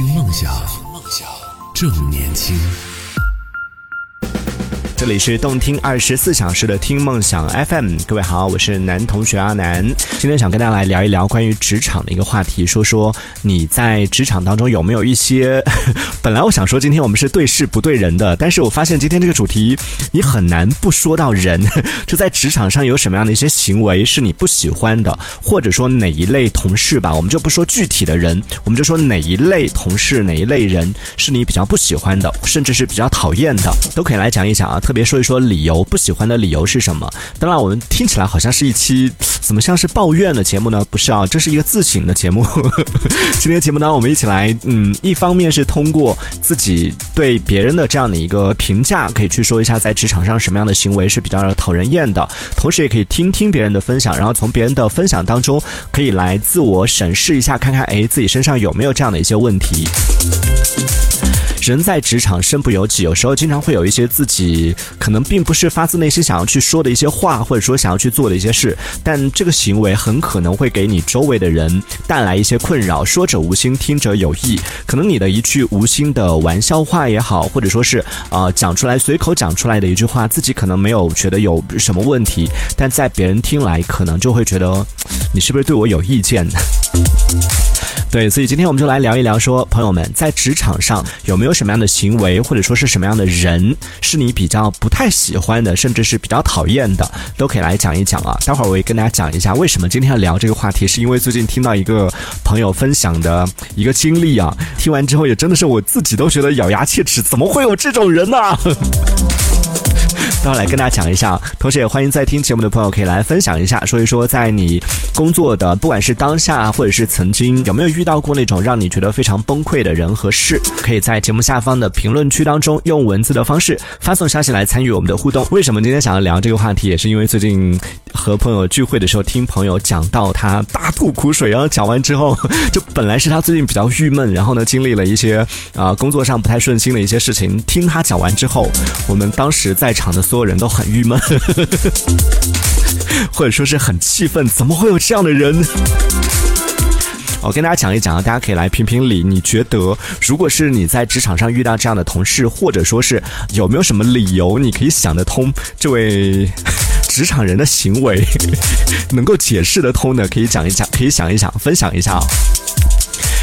听梦想，梦想正年轻。这里是动听二十四小时的听梦想 FM，各位好，我是男同学阿南。今天想跟大家来聊一聊关于职场的一个话题，说说你在职场当中有没有一些 本来我想说今天我们是对事不对人的，但是我发现今天这个主题你很难不说到人。就在职场上有什么样的一些行为是你不喜欢的，或者说哪一类同事吧，我们就不说具体的人，我们就说哪一类同事、哪一类人是你比较不喜欢的，甚至是比较讨厌的，都可以来讲一讲啊。特别说一说理由，不喜欢的理由是什么？当然，我们听起来好像是一期怎么像是抱怨的节目呢？不是啊，这是一个自省的节目。今天节目呢，我们一起来，嗯，一方面是通过自己对别人的这样的一个评价，可以去说一下在职场上什么样的行为是比较讨人厌的，同时也可以听听别人的分享，然后从别人的分享当中可以来自我审视一下，看看哎自己身上有没有这样的一些问题。人在职场身不由己，有时候经常会有一些自己可能并不是发自内心想要去说的一些话，或者说想要去做的一些事，但这个行为很可能会给你周围的人带来一些困扰。说者无心，听者有意，可能你的一句无心的玩笑话也好，或者说是呃讲出来随口讲出来的一句话，自己可能没有觉得有什么问题，但在别人听来，可能就会觉得你是不是对我有意见呢？对，所以今天我们就来聊一聊，说朋友们在职场上有没有什么样的行为，或者说是什么样的人是你比较不太喜欢的，甚至是比较讨厌的，都可以来讲一讲啊。待会儿我也跟大家讲一下，为什么今天要聊这个话题，是因为最近听到一个朋友分享的一个经历啊，听完之后也真的是我自己都觉得咬牙切齿，怎么会有这种人呢？待会来跟大家讲一下，同时也欢迎在听节目的朋友可以来分享一下，说一说在你工作的不管是当下或者是曾经有没有遇到过那种让你觉得非常崩溃的人和事，可以在节目下方的评论区当中用文字的方式发送消息来参与我们的互动。为什么今天想要聊这个话题，也是因为最近和朋友聚会的时候，听朋友讲到他大吐苦水，然后讲完之后，就本来是他最近比较郁闷，然后呢经历了一些啊工作上不太顺心的一些事情，听他讲完之后，我们当时在场的。所有人都很郁闷，或者说是很气愤，怎么会有这样的人？我跟大家讲一讲啊，大家可以来评评理。你觉得，如果是你在职场上遇到这样的同事，或者说是有没有什么理由，你可以想得通这位职场人的行为，能够解释得通的，可以讲一讲，可以想一想，分享一下啊。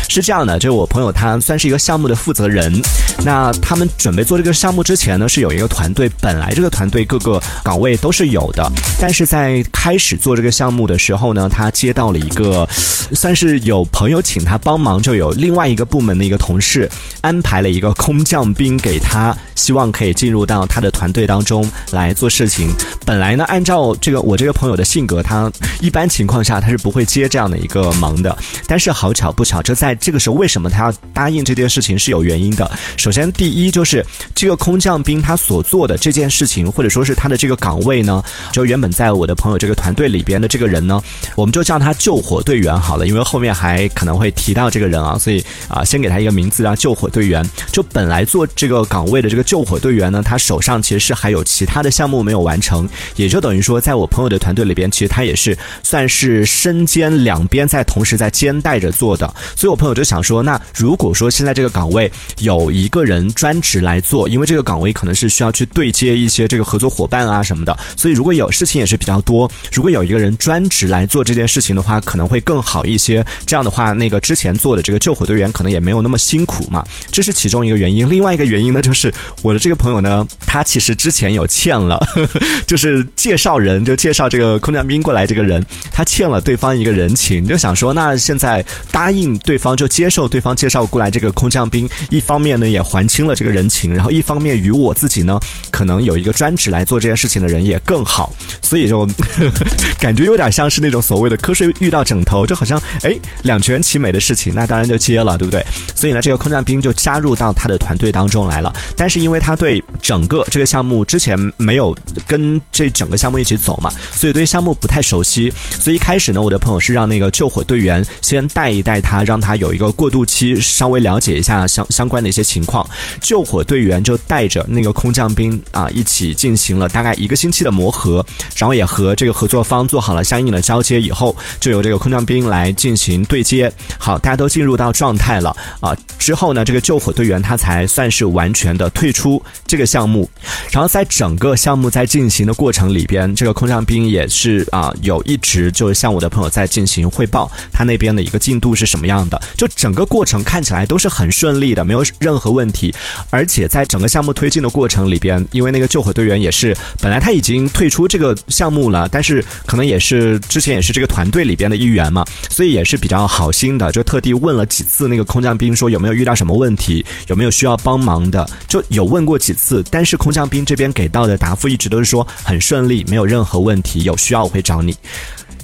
是这样的，就是我朋友他算是一个项目的负责人，那他们准备做这个项目之前呢，是有一个团队，本来这个团队各个岗位都是有的，但是在开始做这个项目的时候呢，他接到了一个，算是有朋友请他帮忙，就有另外一个部门的一个同事安排了一个空降兵给他，希望可以进入到他的团队当中来做事情。本来呢，按照这个我这个朋友的性格，他一般情况下他是不会接这样的一个忙的，但是好巧不巧，就在这个时候，为什么他要答应这件事情是有原因的。首先，第一就是这个空降兵他所做的这件事情，或者说是他的这个岗位呢，就原本在我的朋友这个团队里边的这个人呢，我们就叫他救火队员好了，因为后面还可能会提到这个人啊，所以啊，先给他一个名字啊，救火队员。就本来做这个岗位的这个救火队员呢，他手上其实是还有其他的项目没有完成，也就等于说，在我朋友的团队里边，其实他也是算是身兼两边在同时在兼带着做的，所以我朋我就想说，那如果说现在这个岗位有一个人专职来做，因为这个岗位可能是需要去对接一些这个合作伙伴啊什么的，所以如果有事情也是比较多，如果有一个人专职来做这件事情的话，可能会更好一些。这样的话，那个之前做的这个救火队员可能也没有那么辛苦嘛，这是其中一个原因。另外一个原因呢，就是我的这个朋友呢，他其实之前有欠了，呵呵就是介绍人就介绍这个空降兵过来这个人，他欠了对方一个人情，就想说，那现在答应对方。就接受对方介绍过来这个空降兵，一方面呢也还清了这个人情，然后一方面与我自己呢可能有一个专职来做这件事情的人也更好，所以就 感觉有点像是那种所谓的瞌睡遇到枕头，就好像哎两全其美的事情，那当然就接了，对不对？所以呢，这个空降兵就加入到他的团队当中来了。但是因为他对整个这个项目之前没有跟这整个项目一起走嘛，所以对项目不太熟悉。所以一开始呢，我的朋友是让那个救火队员先带一带他，让他有。一个过渡期，稍微了解一下相相关的一些情况。救火队员就带着那个空降兵啊，一起进行了大概一个星期的磨合，然后也和这个合作方做好了相应的交接，以后就由这个空降兵来进行对接。好，大家都进入到状态了啊，之后呢，这个救火队员他才算是完全的退出这个项目。然后在整个项目在进行的过程里边，这个空降兵也是啊，有一直就是向我的朋友在进行汇报，他那边的一个进度是什么样的，就整个过程看起来都是很顺利的，没有任何问题。而且在整个项目推进的过程里边，因为那个救火队员也是本来他已经退出这个项目了，但是可能也是之前也是这个团队里边的一员嘛，所以也是比较好心的，就特地问了几次那个空降兵说有没有遇到什么问题，有没有需要帮忙的，就有问过几次，但是空降兵这边给到的答复一直都是说很顺利，没有任何问题，有需要我会找你。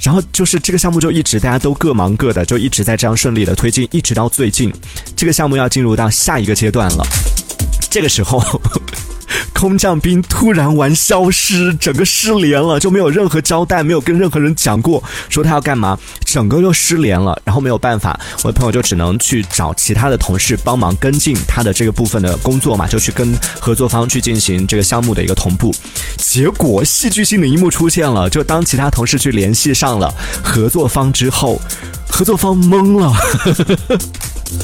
然后就是这个项目就一直大家都各忙各的，就一直在这样顺利的推进，一直到最近，这个项目要进入到下一个阶段了。这个时候，空降兵突然玩消失，整个失联了，就没有任何交代，没有跟任何人讲过，说他要干嘛，整个就失联了。然后没有办法，我的朋友就只能去找其他的同事帮忙跟进他的这个部分的工作嘛，就去跟合作方去进行这个项目的一个同步。结果戏剧性的一幕出现了，就当其他同事去联系上了合作方之后，合作方懵了。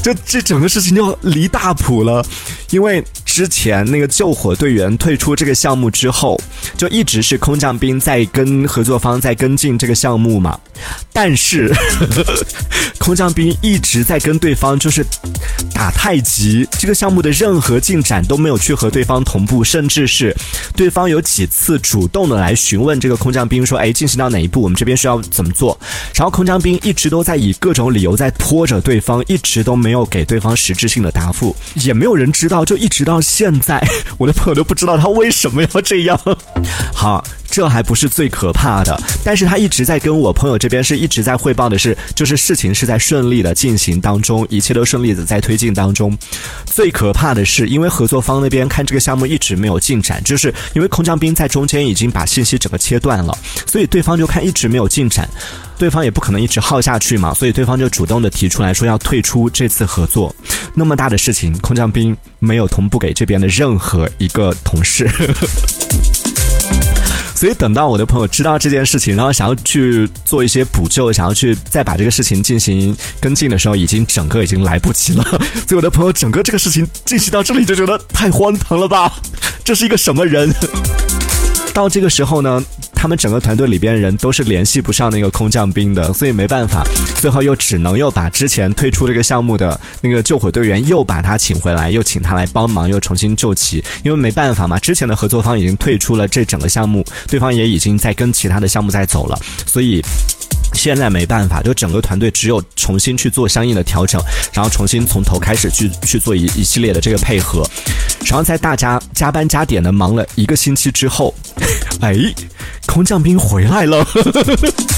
这这整个事情就离大谱了，因为之前那个救火队员退出这个项目之后，就一直是空降兵在跟合作方在跟进这个项目嘛，但是 空降兵一直在跟对方就是打太极，这个项目的任何进展都没有去和对方同步，甚至是对方有几次主动的来询问这个空降兵说，哎，进行到哪一步，我们这边需要怎么做？然后空降兵一直都在以各种理由在拖着对方，一直都。没有给对方实质性的答复，也没有人知道，就一直到现在，我的朋友都不知道他为什么要这样。好，这还不是最可怕的，但是他一直在跟我朋友这边是一直在汇报的是，就是事情是在顺利的进行当中，一切都顺利的在推进当中。最可怕的是，因为合作方那边看这个项目一直没有进展，就是因为空降兵在中间已经把信息整个切断了，所以对方就看一直没有进展。对方也不可能一直耗下去嘛，所以对方就主动的提出来说要退出这次合作。那么大的事情，空降兵没有同步给这边的任何一个同事。所以等到我的朋友知道这件事情，然后想要去做一些补救，想要去再把这个事情进行跟进的时候，已经整个已经来不及了。所以我的朋友整个这个事情进行到这里就觉得太荒唐了吧？这是一个什么人？到这个时候呢？他们整个团队里边人都是联系不上那个空降兵的，所以没办法，最后又只能又把之前退出这个项目的那个救火队员又把他请回来，又请他来帮忙，又重新救起。因为没办法嘛，之前的合作方已经退出了这整个项目，对方也已经在跟其他的项目在走了，所以现在没办法，就整个团队只有重新去做相应的调整，然后重新从头开始去去做一一系列的这个配合。然后在大家加班加点的忙了一个星期之后，哎。空降兵回来了，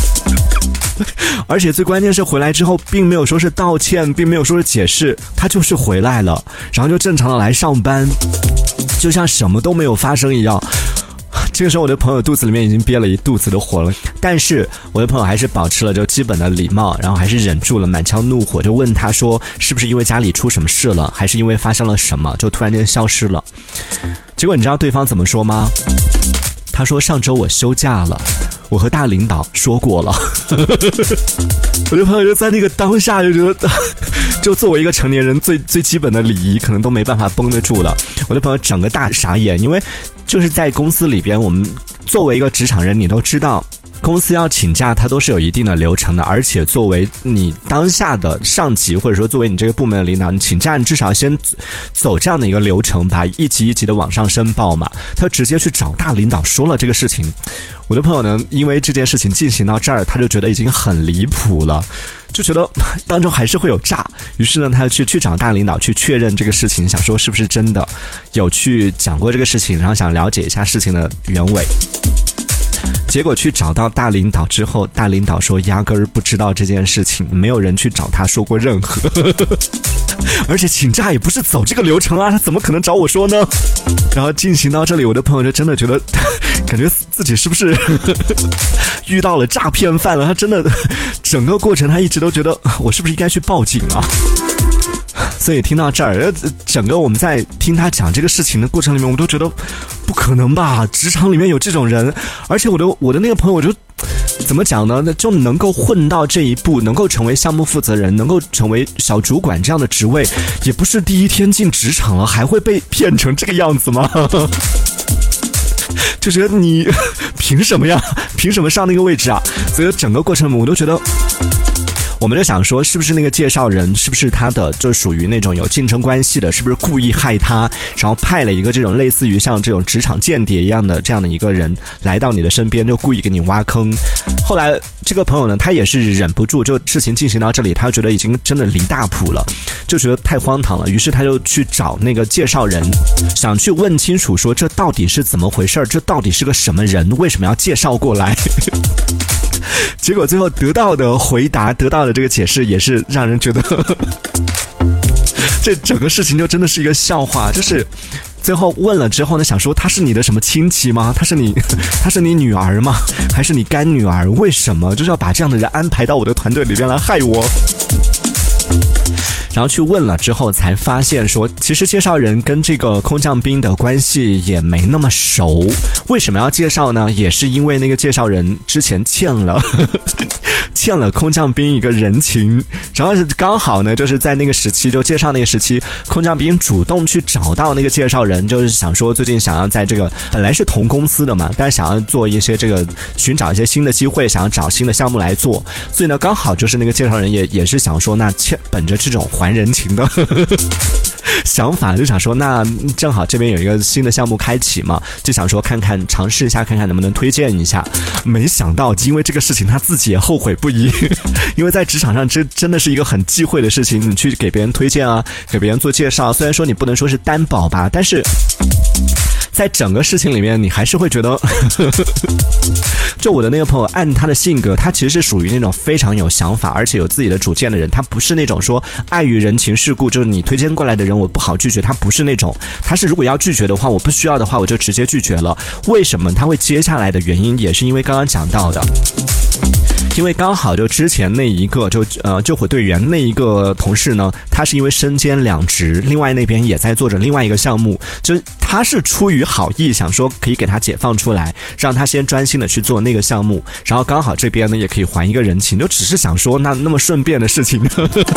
而且最关键是回来之后，并没有说是道歉，并没有说是解释，他就是回来了，然后就正常的来上班，就像什么都没有发生一样。这个时候，我的朋友肚子里面已经憋了一肚子的火了，但是我的朋友还是保持了就基本的礼貌，然后还是忍住了满腔怒火，就问他说：“是不是因为家里出什么事了，还是因为发生了什么，就突然间消失了？”结果你知道对方怎么说吗？他说：“上周我休假了，我和大领导说过了。”我的朋友就在那个当下就觉得，就作为一个成年人，最最基本的礼仪可能都没办法绷得住了。我的朋友整个大傻眼，因为就是在公司里边，我们作为一个职场人，你都知道。公司要请假，它都是有一定的流程的，而且作为你当下的上级，或者说作为你这个部门的领导，你请假，你至少先走这样的一个流程，把一级一级的往上申报嘛。他直接去找大领导说了这个事情，我的朋友呢，因为这件事情进行到这儿，他就觉得已经很离谱了，就觉得当中还是会有诈，于是呢，他去去找大领导去确认这个事情，想说是不是真的，有去讲过这个事情，然后想了解一下事情的原委。结果去找到大领导之后，大领导说压根儿不知道这件事情，没有人去找他说过任何。而且请假也不是走这个流程啊，他怎么可能找我说呢？然后进行到这里，我的朋友就真的觉得，感觉自己是不是 遇到了诈骗犯了？他真的整个过程他一直都觉得，我是不是应该去报警啊？所以听到这儿，整个我们在听他讲这个事情的过程里面，我都觉得不可能吧？职场里面有这种人，而且我的我的那个朋友，我就怎么讲呢？那就能够混到这一步，能够成为项目负责人，能够成为小主管这样的职位，也不是第一天进职场了，还会被骗成这个样子吗？就觉得你 凭什么呀？凭什么上那个位置啊？所以整个过程我都觉得。我们就想说，是不是那个介绍人，是不是他的就属于那种有竞争关系的，是不是故意害他，然后派了一个这种类似于像这种职场间谍一样的这样的一个人来到你的身边，就故意给你挖坑。后来这个朋友呢，他也是忍不住，就事情进行到这里，他觉得已经真的离大谱了，就觉得太荒唐了，于是他就去找那个介绍人，想去问清楚，说这到底是怎么回事儿这到底是个什么人，为什么要介绍过来？结果最后得到的回答，得到的这个解释，也是让人觉得，这整个事情就真的是一个笑话。就是最后问了之后呢，想说他是你的什么亲戚吗？他是你，他是你女儿吗？还是你干女儿？为什么就是要把这样的人安排到我的团队里边来害我？然后去问了之后，才发现说，其实介绍人跟这个空降兵的关系也没那么熟。为什么要介绍呢？也是因为那个介绍人之前欠了。欠了空降兵一个人情，然后是刚好呢，就是在那个时期就介绍那个时期，空降兵主动去找到那个介绍人，就是想说最近想要在这个本来是同公司的嘛，但是想要做一些这个寻找一些新的机会，想要找新的项目来做，所以呢，刚好就是那个介绍人也也是想说，那欠本着这种还人情的。想法就想说，那正好这边有一个新的项目开启嘛，就想说看看尝试一下，看看能不能推荐一下。没想到因为这个事情，他自己也后悔不已。因为在职场上，这真的是一个很忌讳的事情。你去给别人推荐啊，给别人做介绍，虽然说你不能说是担保吧，但是。在整个事情里面，你还是会觉得，就我的那个朋友，按他的性格，他其实是属于那种非常有想法，而且有自己的主见的人。他不是那种说碍于人情世故，就是你推荐过来的人，我不好拒绝。他不是那种，他是如果要拒绝的话，我不需要的话，我就直接拒绝了。为什么他会接下来的原因，也是因为刚刚讲到的。因为刚好就之前那一个就呃救火队员那一个同事呢，他是因为身兼两职，另外那边也在做着另外一个项目，就他是出于好意想说可以给他解放出来，让他先专心的去做那个项目，然后刚好这边呢也可以还一个人情，就只是想说那那么顺便的事情，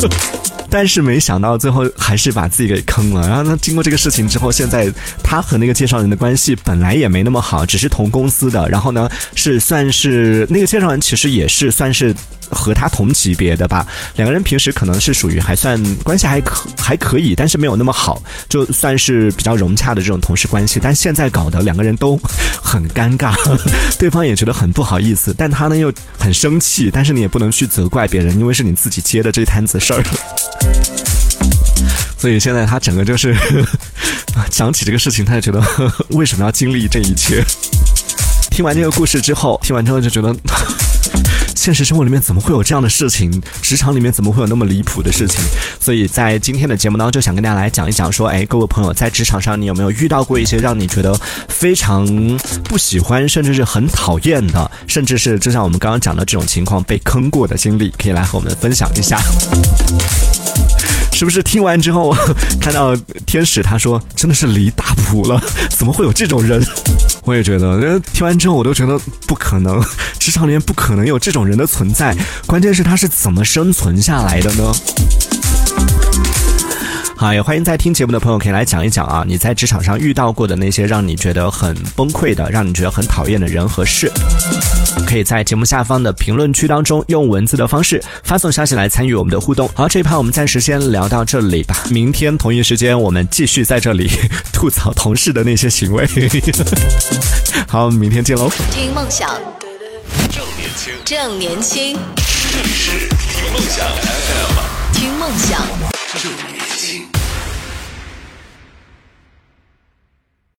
但是没想到最后还是把自己给坑了。然后呢，经过这个事情之后，现在他和那个介绍人的关系本来也没那么好，只是同公司的，然后呢是算是那个介绍人其实也是。算是和他同级别的吧，两个人平时可能是属于还算关系还可还可以，但是没有那么好，就算是比较融洽的这种同事关系。但现在搞得两个人都很尴尬，对方也觉得很不好意思，但他呢又很生气，但是你也不能去责怪别人，因为是你自己接的这摊子事儿。所以现在他整个就是想起这个事情，他就觉得 为什么要经历这一切？听完这个故事之后，听完之后就觉得。现实生活里面怎么会有这样的事情？职场里面怎么会有那么离谱的事情？所以在今天的节目当中，就想跟大家来讲一讲，说，哎，各位朋友，在职场上你有没有遇到过一些让你觉得非常不喜欢，甚至是很讨厌的，甚至是就像我们刚刚讲的这种情况被坑过的经历，可以来和我们分享一下。是不是听完之后看到天使他说真的是离大谱了？怎么会有这种人？我也觉得，听完之后我都觉得不可能，职场里面不可能有这种人的存在。关键是他是怎么生存下来的呢？好，也欢迎在听节目的朋友可以来讲一讲啊，你在职场上遇到过的那些让你觉得很崩溃的、让你觉得很讨厌的人和事，可以在节目下方的评论区当中用文字的方式发送消息来参与我们的互动。好，这一趴我们暂时先聊到这里吧，明天同一时间我们继续在这里吐槽同事的那些行为。好，明天见喽！听梦想，正年轻，正年轻，这里是听梦想 FM，听梦想，正年轻。